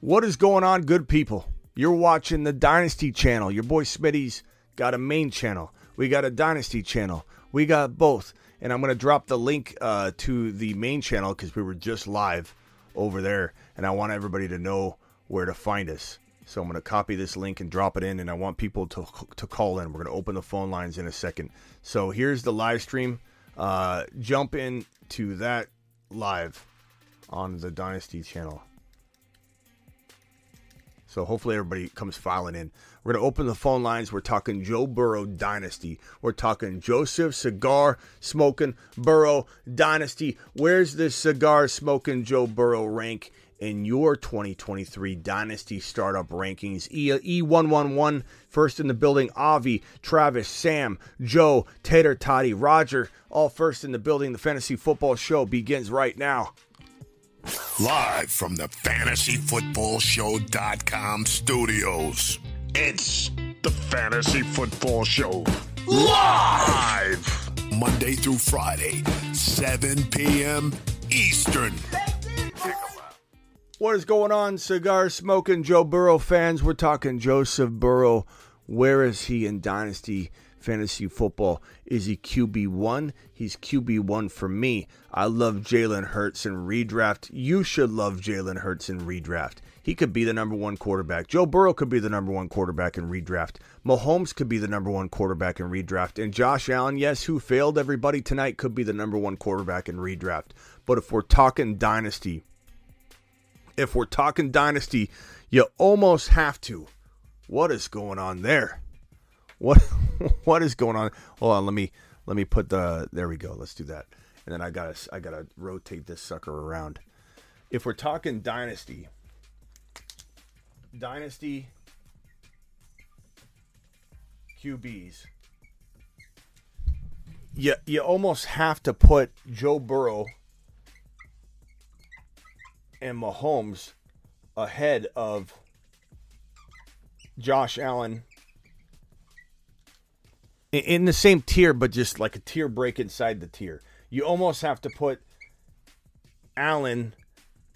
What is going on, good people? You're watching the Dynasty channel. Your boy Smitty's got a main channel. We got a Dynasty channel. We got both. And I'm going to drop the link uh, to the main channel because we were just live over there. And I want everybody to know where to find us. So I'm going to copy this link and drop it in. And I want people to, to call in. We're going to open the phone lines in a second. So here's the live stream. Uh, jump in to that live on the Dynasty channel. So hopefully everybody comes filing in. We're going to open the phone lines. We're talking Joe Burrow Dynasty. We're talking Joseph Cigar Smoking Burrow Dynasty. Where's this cigar smoking Joe Burrow rank in your 2023 Dynasty Startup Rankings? E- E111, first in the building. Avi, Travis, Sam, Joe, Tater, Toddy, Roger, all first in the building. The Fantasy Football Show begins right now. Live from the fantasyfootballshow.com studios. It's the Fantasy Football Show. Live! Monday through Friday, 7 p.m. Eastern. What is going on, cigar smoking Joe Burrow fans? We're talking Joseph Burrow. Where is he in Dynasty Fantasy Football? Is he QB1? He's QB1 for me. I love Jalen Hurts in redraft. You should love Jalen Hurts in redraft. He could be the number one quarterback. Joe Burrow could be the number one quarterback in redraft. Mahomes could be the number one quarterback in redraft. And Josh Allen, yes, who failed everybody tonight, could be the number one quarterback in redraft. But if we're talking Dynasty, if we're talking dynasty, you almost have to. What is going on there? What what is going on? Hold on, let me let me put the there we go. Let's do that. And then I got to I got to rotate this sucker around. If we're talking dynasty, dynasty QBs, you you almost have to put Joe Burrow and Mahomes ahead of Josh Allen in- the same tier, but just like a tier break inside the tier. You almost have to put Allen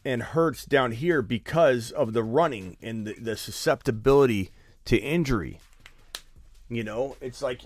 and Hurts down here because of the running and the, the susceptibility to injury. You know, it's like,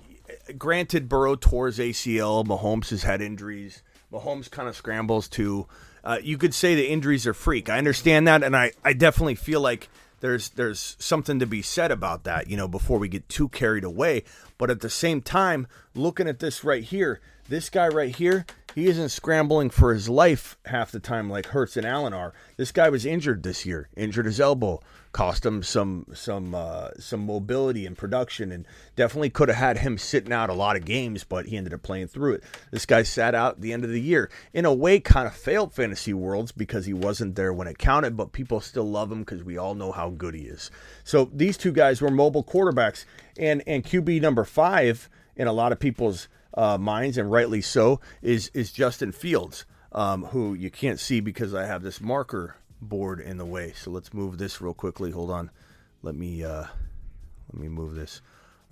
granted, Burrow tore his ACL. Mahomes has had injuries. Mahomes kind of scrambles too. Uh, you could say the injuries are freak. I understand that, and I, I definitely feel like there's there's something to be said about that. You know, before we get too carried away. But at the same time, looking at this right here, this guy right here, he isn't scrambling for his life half the time like Hurts and Allen are. This guy was injured this year, injured his elbow, cost him some some uh, some mobility and production, and definitely could have had him sitting out a lot of games, but he ended up playing through it. This guy sat out at the end of the year. In a way, kind of failed fantasy worlds because he wasn't there when it counted, but people still love him because we all know how good he is. So these two guys were mobile quarterbacks, and and QB number five in a lot of people's uh, minds, and rightly so, is is Justin Fields, um, who you can't see because I have this marker board in the way. So let's move this real quickly. Hold on. Let me uh, let me move this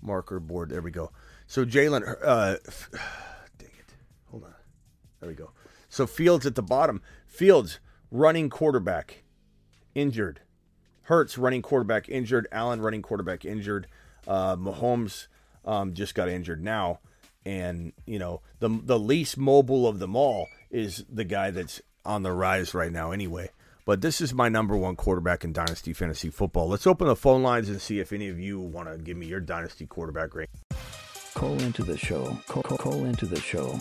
marker board. There we go. So Jalen, uh, dang it. Hold on. There we go. So Fields at the bottom. Fields running quarterback, injured. Hurts running quarterback injured. Allen running quarterback injured. Uh, Mahomes um, just got injured now, and you know the the least mobile of them all is the guy that's on the rise right now. Anyway, but this is my number one quarterback in dynasty fantasy football. Let's open the phone lines and see if any of you want to give me your dynasty quarterback rank. Call into the show. Call, call, call into the show.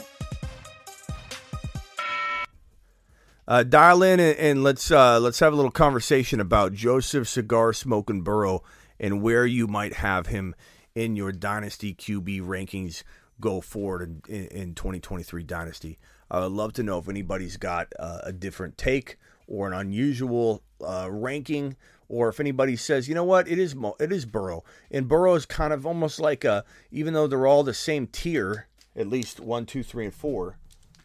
Uh, dial in and, and let's uh, let's have a little conversation about Joseph Cigar Smoking Burrow and where you might have him in your dynasty QB rankings go forward in, in, in 2023 dynasty. I would love to know if anybody's got uh, a different take or an unusual uh, ranking, or if anybody says, you know what, it is Mo- it is Burrow, and Burrow is kind of almost like a, even though they're all the same tier, at least one, two, three, and four.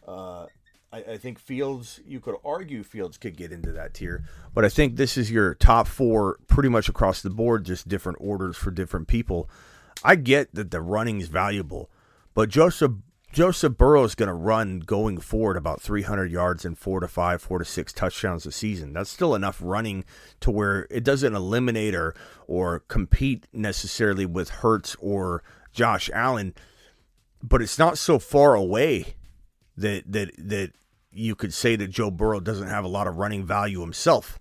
Uh, I, I think Fields, you could argue Fields could get into that tier, but I think this is your top four pretty much across the board, just different orders for different people. I get that the running is valuable, but Joseph Joseph Burrow is going to run going forward about 300 yards and four to five, four to six touchdowns a season. That's still enough running to where it doesn't eliminate or or compete necessarily with Hurts or Josh Allen, but it's not so far away that that that you could say that Joe Burrow doesn't have a lot of running value himself.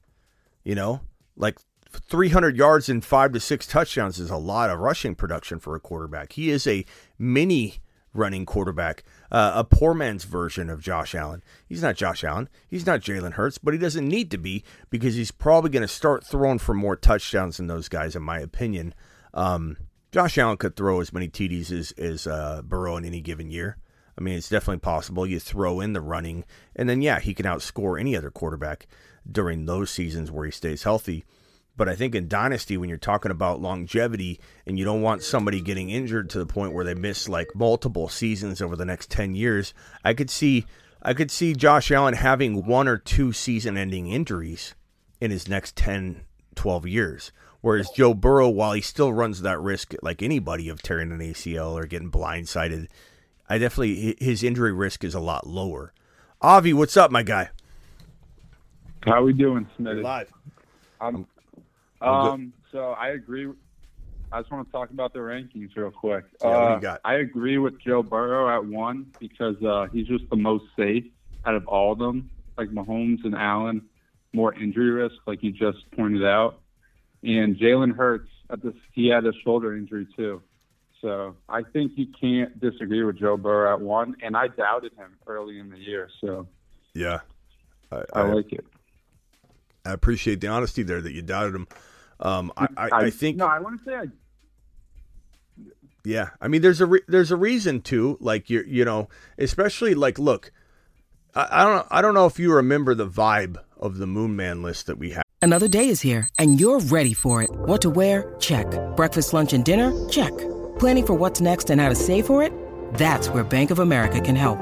You know, like 300 yards and five to six touchdowns is a lot of rushing production for a quarterback. He is a mini running quarterback, uh, a poor man's version of Josh Allen. He's not Josh Allen. He's not Jalen Hurts, but he doesn't need to be because he's probably going to start throwing for more touchdowns than those guys, in my opinion. Um, Josh Allen could throw as many TDs as, as uh, Burrow in any given year. I mean, it's definitely possible. You throw in the running, and then, yeah, he can outscore any other quarterback during those seasons where he stays healthy. But I think in Dynasty, when you're talking about longevity and you don't want somebody getting injured to the point where they miss like multiple seasons over the next 10 years, I could see. I could see Josh Allen having one or two season ending injuries in his next 10, 12 years. Whereas Joe Burrow, while he still runs that risk like anybody of tearing an ACL or getting blindsided, I definitely his injury risk is a lot lower. Avi, what's up, my guy? How are we doing, Smitty? Live. I'm, um, so I agree. I just want to talk about the rankings real quick. Yeah, what do you Uh, got? I agree with Joe Burrow at one because uh, he's just the most safe out of all of them. Like Mahomes and Allen, more injury risk, like you just pointed out. And Jalen Hurts, at this, he had a shoulder injury too. So I think you can't disagree with Joe Burrow at one. And I doubted him early in the year, so Yeah, I, I like it. I appreciate the honesty there that you doubted him. Um, I, I, I think no. I want to say I Yeah, I mean, there's a re- there's a reason to like you you know, especially like look, I, I don't I don't know if you remember the vibe of the Moon Man list that we had. Another day is here, and you're ready for it. What to wear? Check. Breakfast, lunch, and dinner? Check. Planning for what's next and how to save for it? That's where Bank of America can help.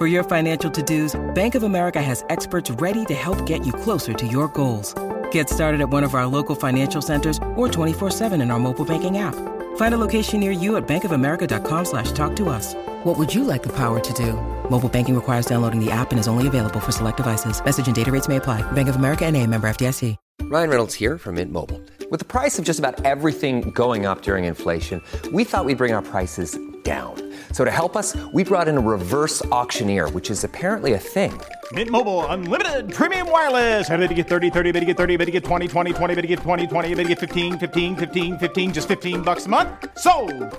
For your financial to-dos, Bank of America has experts ready to help get you closer to your goals. Get started at one of our local financial centers or 24-7 in our mobile banking app. Find a location near you at bankofamerica.com slash talk to us. What would you like the power to do? Mobile banking requires downloading the app and is only available for select devices. Message and data rates may apply. Bank of America and a member FDIC. Ryan Reynolds here from Mint Mobile. With the price of just about everything going up during inflation, we thought we'd bring our prices down. So to help us, we brought in a reverse auctioneer, which is apparently a thing. Mint Mobile unlimited premium wireless. Ready to get 30, 30, bit to get 30, bit to get 20, 20, 20, bit to get 20, 20, bit to get 15, 15, 15, 15 just 15 bucks a month. So,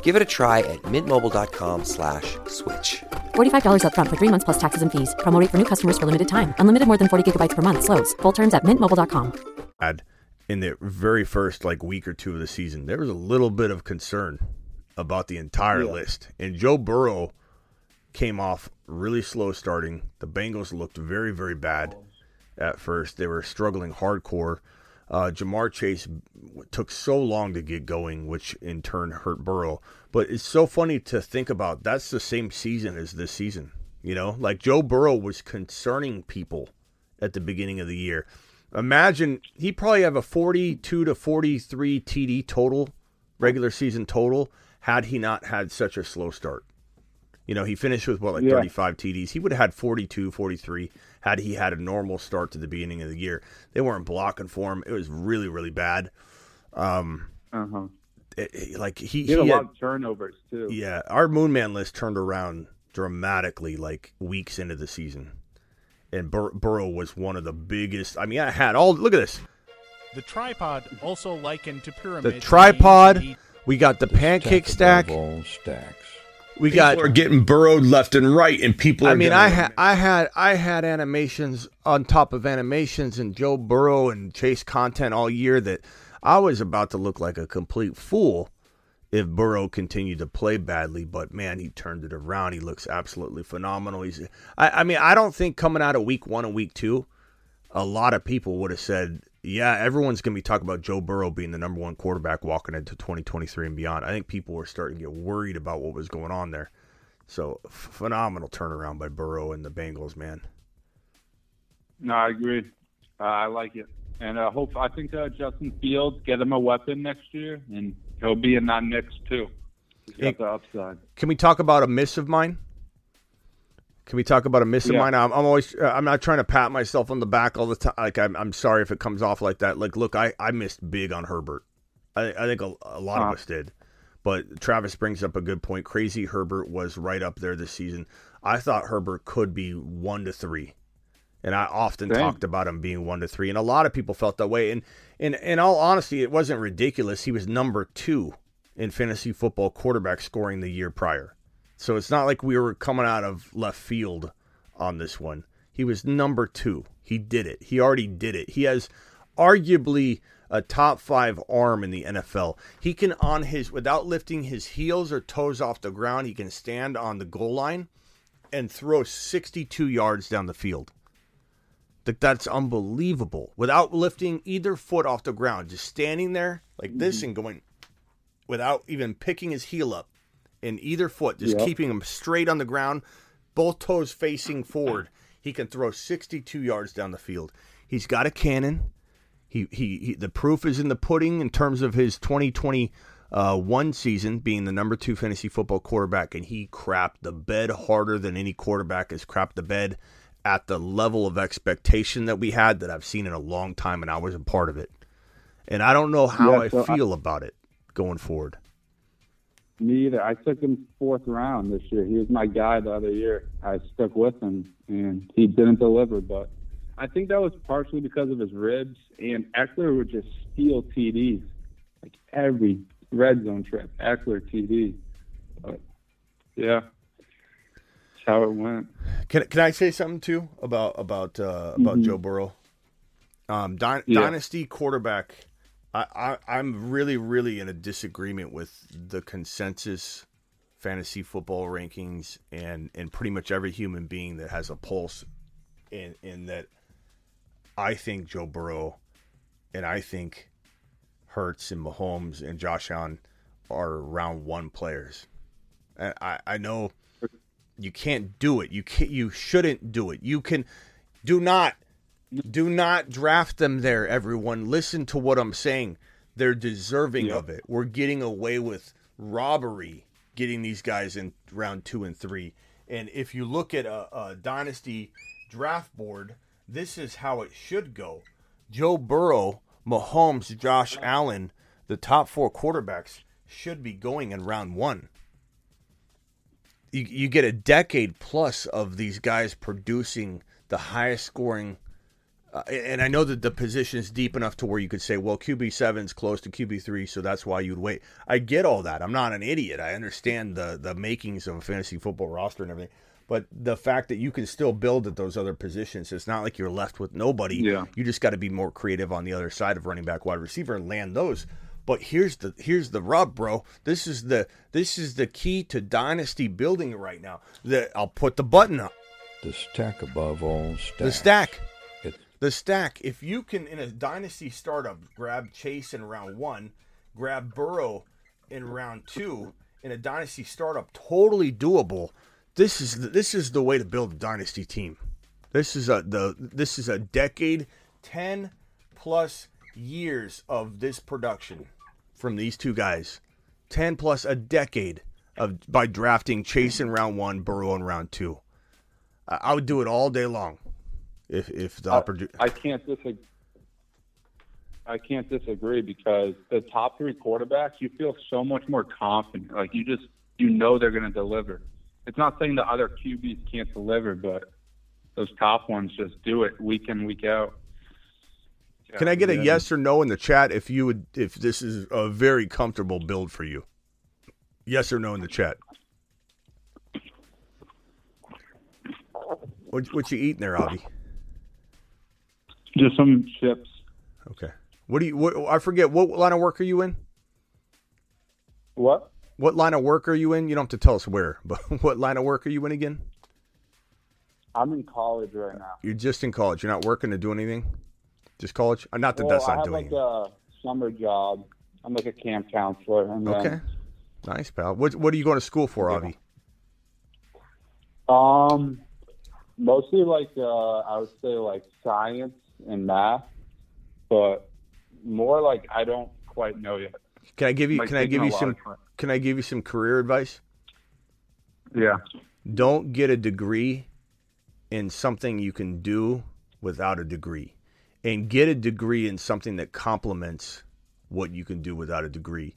Give it a try at mintmobile.com slash switch. $45 upfront for three months plus taxes and fees. Promo rate for new customers for limited time. Unlimited more than 40 gigabytes per month. Slows. Full terms at mintmobile.com. had in the very first like week or two of the season, there was a little bit of concern about the entire list. And Joe Burrow came off really slow starting. The Bengals looked very, very bad at first. They were struggling hardcore. Uh, Ja'Marr Chase took so long to get going, which in turn hurt Burrow. But it's so funny to think about. That's the same season as this season. You know, like Joe Burrow was concerning people at the beginning of the year. Imagine he probably have a 42 to 43 TD total, regular season total, had he not had such a slow start. You know, he finished with what, like Yeah. 35 TDs. He would have had 42, 43 had he had a normal start to the beginning of the year. They weren't blocking for him. It was really, really bad. Um, uh-huh. it- it- like he, He had a he lot had- of turnovers too. yeah, our Moon Man list turned around dramatically like weeks into the season. And Bur- Burrow was one of the biggest. I mean, I had all. Look at this. the tripod also likened to pyramid. The tripod. We got the pancake stack. Stacks. We got. People are getting burrowed left and right, and people. I mean, I had, I had, I had animations on top of animations and Joe Burrow and Chase content all year that I was about to look like a complete fool if Burrow continued to play badly. But man, he turned it around. He looks absolutely phenomenal. He's, I, I mean, I don't think coming out of week one and week two, a lot of people would have said, yeah, everyone's going to be talking about Joe Burrow being the number one quarterback walking into 2023 and beyond. I think people were starting to get worried about what was going on there. So, phenomenal turnaround by Burrow and the Bengals, man. No, I agree. Uh, I like it, and uh, hope I think uh, Justin Fields get him a weapon next year, and he'll be in that mix too. He's got the upside. Can we talk about a miss of mine? Can we talk about a miss of Yeah. mine? I'm, I'm always uh, I'm not trying to pat myself on the back all the time. Like I'm, I'm sorry if it comes off like that. Like look, I, I missed big on Herbert. I, I think a, a lot Uh-huh. of us did. But Travis brings up a good point. Crazy Herbert was right up there this season. I thought Herbert could be one to three. And I often Same. talked about him being one to three. And a lot of people felt that way. And, and in all honesty, it wasn't ridiculous. He was number two in fantasy football quarterback scoring the year prior. So it's not like we were coming out of left field on this one. He was number two. He did it. He already did it. He has arguably a top five arm in the NFL. He can, on his, without lifting his heels or toes off the ground, he can stand on the goal line and throw 62 yards down the field. That's unbelievable. Without lifting either foot off the ground, just standing there like this mm-hmm. and going without even picking his heel up in either foot, just Yep. keeping him straight on the ground, both toes facing forward. He can throw 62 yards down the field. He's got a cannon. He, he, he the proof is in the pudding in terms of his 2021 uh, one season being the number two fantasy football quarterback, and he crapped the bed harder than any quarterback has crapped the bed at the level of expectation that we had that I've seen in a long time, and I was a part of it. And I don't know how Yeah, I so I- feel about it going forward. Me either. I took him fourth round this year. He was my guy the other year. I stuck with him, and he didn't deliver. But I think that was partially because of his ribs. And Ekeler would just steal TDs, like every red zone trip. Ekeler TD. But yeah, that's how it went. Can can I say something too about about uh, about Joe Burrow? Um, dy- Yeah. Dynasty quarterback. I, I I'm really really in a disagreement with the consensus fantasy football rankings and and pretty much every human being that has a pulse in in that I think Joe Burrow and I think Hurts and Mahomes and Josh Allen are round one players. And I, I know you can't do it. You can't. You shouldn't do it. You can. Do not. Do not draft them there. Everyone, listen to what I'm saying. They're deserving of it. We're getting away with robbery, getting these guys in round two and three. And if you look at a, a dynasty draft board, this is how it should go. Joe Burrow, Mahomes, Josh Allen, the top four quarterbacks should be going in round one you, you get a decade plus of these guys producing the highest scoring. Uh, and I know that the position is deep enough to where you could say, well, QB7 is close to QB three, so that's why you'd wait. I get all that. I'm not an idiot. I understand the the makings of a fantasy football roster and everything. But the fact that you can still build at those other positions, it's not like you're left with nobody. Yeah. You just got to be more creative on the other side of running back, wide receiver, and land those. But here's the here's the rub, bro. This is the this is the key to dynasty building right now. That I'll put the button up. The stack above all stacks. The stack. The stack. If you can in a dynasty startup grab Chase in round one, grab Burrow in round two, in a dynasty startup, totally doable. This is the, this is the way to build a dynasty team. This is a the this is a decade, ten plus years of this production from these two guys. Ten plus a decade of by drafting Chase in round one, Burrow in round two. I, I would do it all day long if if the uh, opportunity. I can't disagree. I can't disagree because the top three quarterbacks, you feel so much more confident. Like you just, you know, they're going to deliver. It's not saying the other QBs can't deliver, but those top ones just do it week in, week out. Can I get a yes or no in the chat if you would if this is a very comfortable build for you? Yes or no in the chat. What what you eating there, Avi? Just some chips. Okay. What do you? What, I forget. What line of work are you in? What? What line of work are you in? You don't have to tell us where, but what line of work are you in again? I'm in college right now. You're just in college. You're not working to do anything. Just college. Uh, Not that well, that's I have doing. like a summer job. I'm like a camp counselor. And then, Okay. Nice, pal. What What are you going to school for, Avi? Um, mostly like uh, I would say like science and math, but more like I don't quite know yet. Can I give you? Like Can I give you some? Can I give you some career advice? Yeah. Don't get a degree in something you can do without a degree, and get a degree in something that complements what you can do without a degree,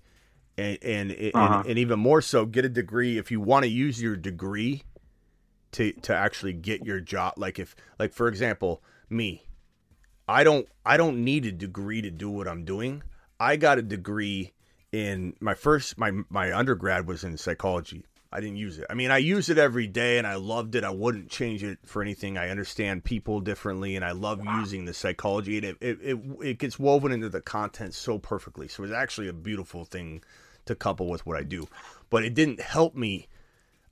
and and and, Uh-huh. and even more so, get a degree if you want to use your degree to to actually get your job. Like if like for example, me, I don't I don't need a degree to do what I'm doing. I got a degree in my first my my undergrad was in psychology. I didn't use it. I mean, I use it every day and I loved it. I wouldn't change it for anything. I understand people differently and I love using the psychology and it it, it it gets woven into the content so perfectly. So it's actually a beautiful thing to couple with what I do. But it didn't help me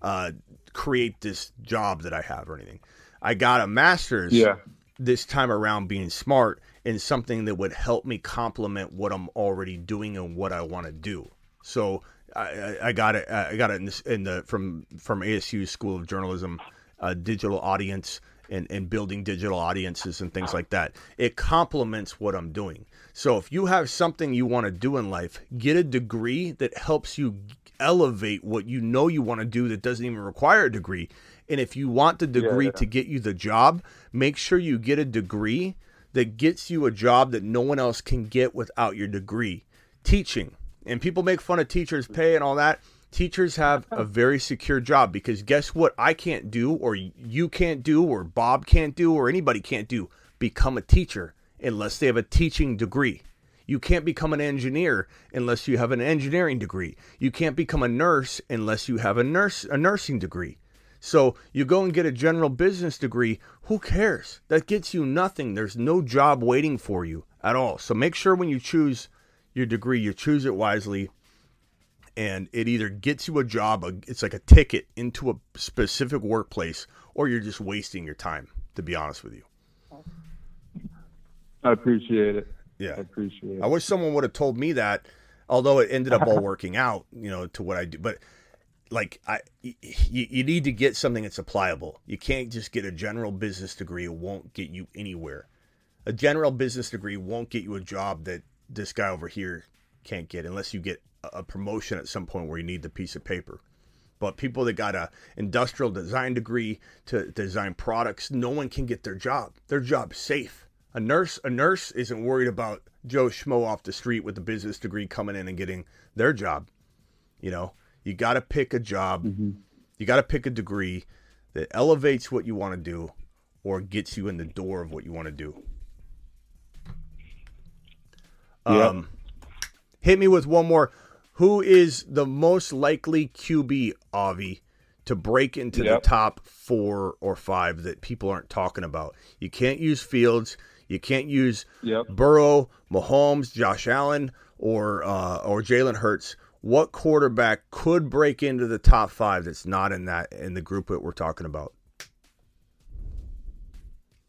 uh, create this job that I have or anything. I got a master's Yeah. This time around being smart in something that would help me complement what I'm already doing and what I want to do. So I, I- I got it. I got it in, this, in the from from ASU School of Journalism, uh, digital audience and and building digital audiences and things like that. It complements what I'm doing. So if you have something you want to do in life, get a degree that helps you elevate what you know you want to do that doesn't even require a degree. And if you want the degree yeah. to get you the job, make sure you get a degree that gets you a job that no one else can get without your degree. Teaching. And people make fun of teachers' pay and all that. Teachers have a very secure job because guess what? I can't do, or you can't do, or Bob can't do, or anybody can't do. Become a teacher unless they have a teaching degree. You can't become an engineer unless you have an engineering degree. You can't become a nurse unless you have a nurse a nursing degree. So you go and get a general business degree, who cares? That gets you nothing. There's no job waiting for you at all. So make sure when you choose your degree, you choose it wisely and it either gets you a job, it's like a ticket into a specific workplace or you're just wasting your time, to be honest with you. I appreciate it. Yeah. I appreciate it. I wish someone would have told me that, although it ended up all working out, you know, to what I do. But like, I, you, you need to get something that's applicable. You can't just get a general business degree. It won't get you anywhere. A general business degree won't get you a job that this guy over here can't get unless you get a- a promotion at some point where you need the piece of paper. But people that got a industrial design degree to design products, no one can get their job. Their job's safe. A nurse, a nurse isn't worried about Joe Schmo off the street with a business degree coming in and getting their job. You know, you got to pick a job. You got to pick a degree that elevates what you want to do or gets you in the door of what you want to do. Yep. Um, hit me with one more. Who is the most likely QB, Avi, to break into Yep. the top four or five that people aren't talking about? You can't use Fields. You can't use Yep. Burrow, Mahomes, Josh Allen, or uh, or Jalen Hurts. What quarterback could break into the top five that's not in that in the group that we're talking about?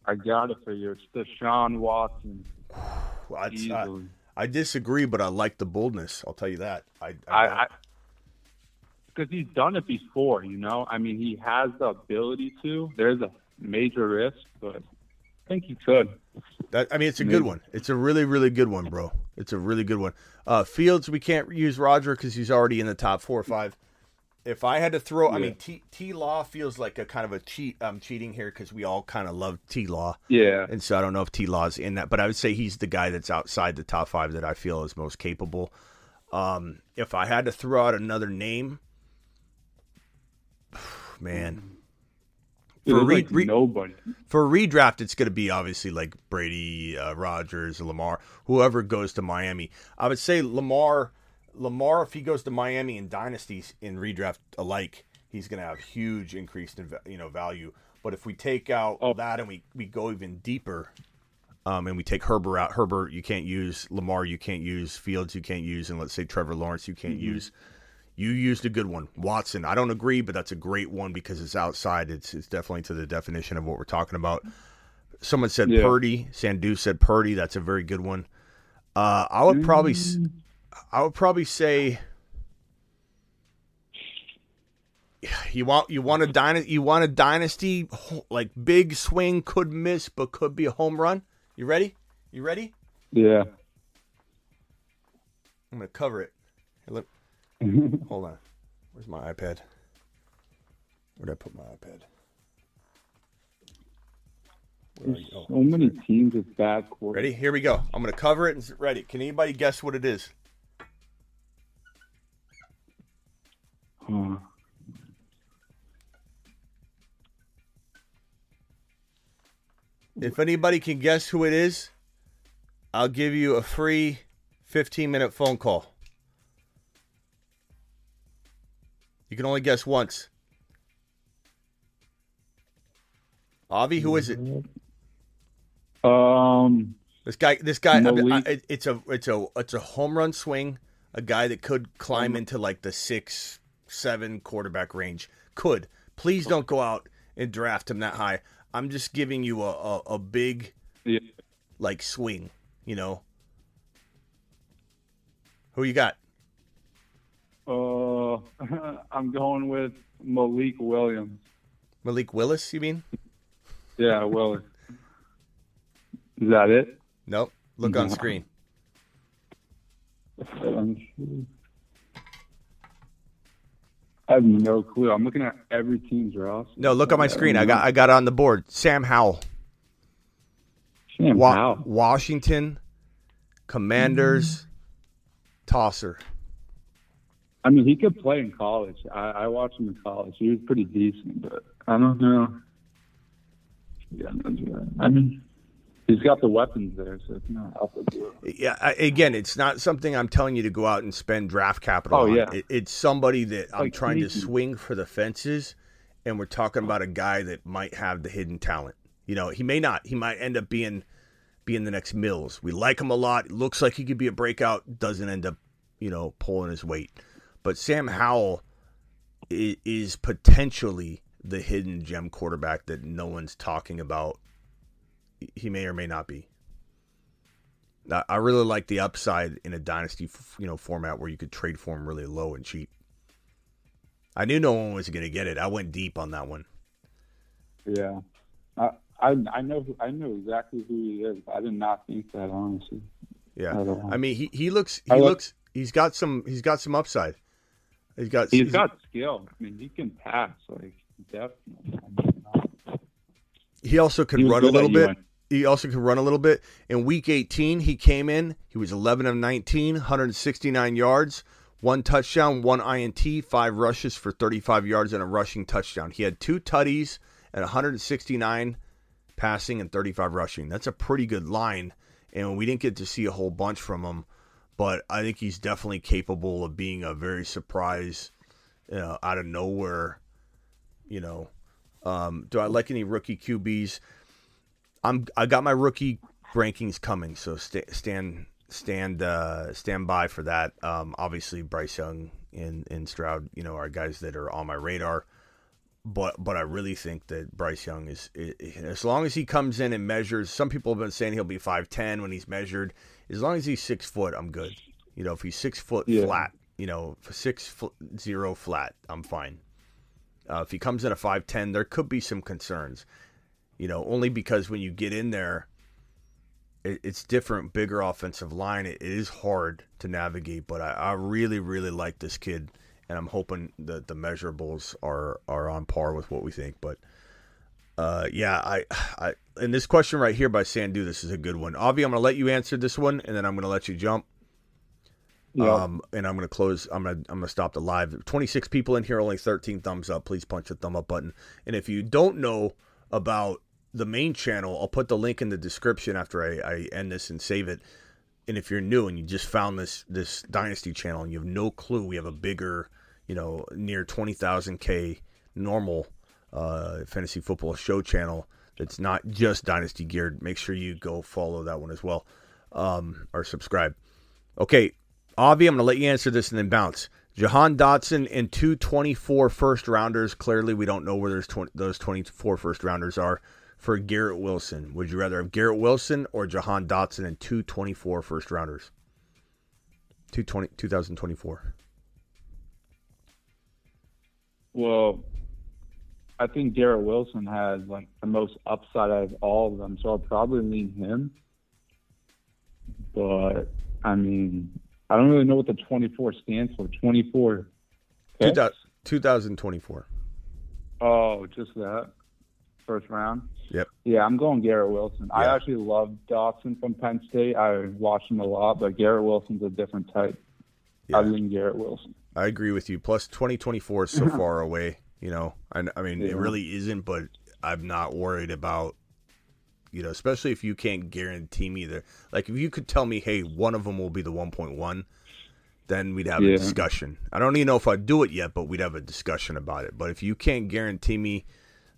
I got it for you. It's Deshaun Watson. Easily. I, I disagree, but I like the boldness. I'll tell you that. I, I, I because he's done it before, you know. I mean, he has the ability to. There's a major risk, but I think he could. That I mean, it's a good one. It's a really, really good one, bro. It's a really good one. Uh, Fields, we can't use Roger because he's already in the top four or five. If I had to throw, I mean, T T Law feels like a kind of a cheat. I'm cheating here because we all kind of love T Law, Yeah. and so I don't know if T Law's in that, but I would say he's the guy that's outside the top five that I feel is most capable. Um, if I had to throw out another name, man, For re- like re- nobody. for redraft, it's going to be obviously like Brady, uh, Rodgers, Lamar, whoever goes to Miami. I would say Lamar, Lamar, if he goes to Miami in dynasties in redraft alike, he's going to have huge increased in you know value. But if we take out that and we, we go even deeper, um, and we take Herbert out, Herbert you can't use, Lamar you can't use, Fields you can't use, and let's say Trevor Lawrence you can't use. You used a good one, Watson. I don't agree, but that's a great one because it's outside. It's it's definitely to the definition of what we're talking about. Someone said Yeah. Purdy. Sandu said Purdy. That's a very good one. Uh, I would probably, I would probably say, you want you want a dynasty, you want a dynasty like big swing, could miss, but could be a home run. You ready? You ready? Yeah. I'm gonna cover it. Hold on. Where's my iPad? Where'd I put my iPad? Where There's? Oh, so many teams with bad quarterbacks. ready? Here we go. I'm gonna cover it and ready. Can anybody guess what it is? Huh. If anybody can guess who it is, I'll give you a free 15 minute phone call. You can only guess once. Avi, who is it? Um, This guy, this guy, I mean, I- it's a, it's a, it's a home run swing. A guy that could climb into like the six, seven quarterback range. Could please don't go out and draft him that high. I'm just giving you a, a, a big yeah. like swing. You know. Who you got? Uh, I'm going with Malik Williams. Malik Willis? You mean? Yeah, Willis. Is that it? Nope. Look on screen. I have no clue. I'm looking at every team's roster. No, look on my screen. I got I got it on the board. Sam Howell. Sam Wa- Howell. Washington Commanders mm-hmm. tosser. I mean, he could play in college. I, I watched him in college. He was pretty decent, but I don't know. Yeah, I mean, he's got the weapons there, so it's not out the door. Yeah, I, again, it's not something I'm telling you to go out and spend draft capital Oh, on. yeah. It, it's somebody that I'm Like trying to swing for the fences, and we're talking about a guy that might have the hidden talent. You know, he may not. He might end up being being the next Mills. We like him a lot. Looks like he could be a breakout. Doesn't end up, you know, pulling his weight. But Sam Howell is, is potentially the hidden gem quarterback that no one's talking about. He may or may not be. I I really like the upside in a dynasty, you know, format where you could trade for him really low and cheap. I knew no one was going to get it. I went deep on that one. Yeah, I I, I know I know exactly who he is. I did not think that honestly. Yeah, I. I mean, he, he looks he I looks he's got some he's got some upside. He's got He's got skill. I mean, he can pass like definitely. He also could He run a little bit. UN. He also could run a little bit. In week 18, he came in. He was 11 of 19, 169 yards, one touchdown, one INT, five rushes for 35 yards and a rushing touchdown. He had two tutties and 169 passing and 35 rushing. That's a pretty good line. And we didn't get to see a whole bunch from him, but I think he's definitely capable of being a very surprise out of nowhere. You know, um, do I like any rookie QBs? I'm I got my rookie rankings coming, so sta stand stand uh, stand by for that. Um, obviously, Bryce Young and and Stroud, you know, are guys that are on my radar. But but I really think that Bryce Young is, i i- as long as he comes in and measures. Some people have been saying he'll be five ten when he's measured. As long as he's six foot, I'm good. You know, if he's six foot Yeah. flat, you know, for six zero flat, I'm fine. Uh, if he comes in at five ten, there could be some concerns you know, only because when you get in there, it, it's different, bigger offensive line. It, it is hard to navigate, but I, I really, really like this kid, and I'm hoping that the measurables are are on par with what we think. But uh, yeah, I, I, and this question right here by Sandu, this is a good one. Avi, I'm going to let you answer this one, and then I'm going to let you jump. Yeah. Um, and I'm gonna close. I'm gonna I'm gonna stop the live. 26 people in here, only 13 thumbs up. Please punch the thumb up button. And if you don't know about the main channel, I'll put the link in the description after I, I end this and save it. And if you're new and you just found this this Dynasty channel and you have no clue, we have a bigger, you know, near 20,000 k normal uh, fantasy football show channel that's not just Dynasty geared. Make sure you go follow that one as well, um, or subscribe. Okay, Avi, I'm going to let you answer this and then bounce. Jahan Dotson and two 24 first rounders. Clearly, we don't know where those 20, those 24 first rounders are for Garrett Wilson. Would you rather have Garrett Wilson or Jahan Dotson and two 24 first rounders? 2024. Well, I think Garrett Wilson has like the most upside out of all of them, so I'll probably lean him. But I mean, I don't really know what the 24 stands for. 24. 2024. Oh, just that first round. Yep. Yeah, I'm going Garrett Wilson. I actually love Dotson from Penn State. I watch him a lot, but Garrett Wilson's a different type. I lean Garrett Wilson. I agree with you. Plus, 2024 is so far away. You know, I, I mean, it really isn't, but I'm not worried about, you know, especially if you can't guarantee me that. Like, if you could tell me, hey, one of them will be the 1.1, then we'd have Yeah. a discussion. I don't even know if I'd do it yet, but we'd have a discussion about it. But if you can't guarantee me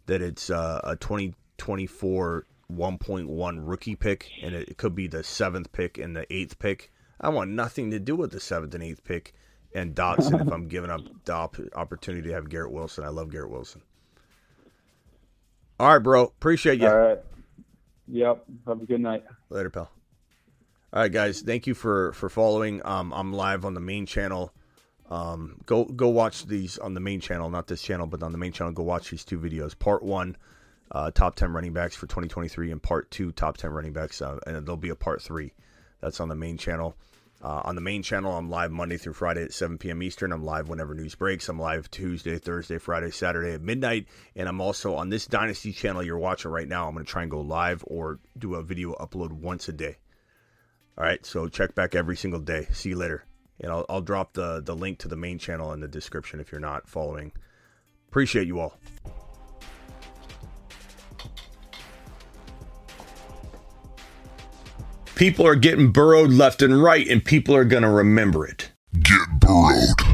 that it's uh, a 2024 1.1 rookie pick and it could be the seventh pick and the eighth pick, I want nothing to do with the seventh and eighth pick and Dotson if I'm giving up the op- opportunity to have Garrett Wilson. I love Garrett Wilson. All right, bro. Appreciate you. All right. Yep. Have a good night. Later, pal. All right, guys. Thank you for for following. Um, I'm live on the main channel. Um, go go watch these on the main channel, not this channel, but on the main channel. Go watch these two videos. Part one, uh, top ten running backs for 2023, and part two, top ten running backs, uh, and there'll be a part three. That's on the main channel. Uh, on the main channel, I'm live Monday through Friday at 7 p.m. Eastern. I'm live whenever news breaks. I'm live Tuesday, Thursday, Friday, Saturday at midnight. And I'm also on this Dynasty channel you're watching right now. I'm going to try and go live or do a video upload once a day. All right, so check back every single day. See you later. And I'll, I'll drop the, the link to the main channel in the description if you're not following. Appreciate you all. People are getting burrowed left and right, and people are going to remember it. Get burrowed.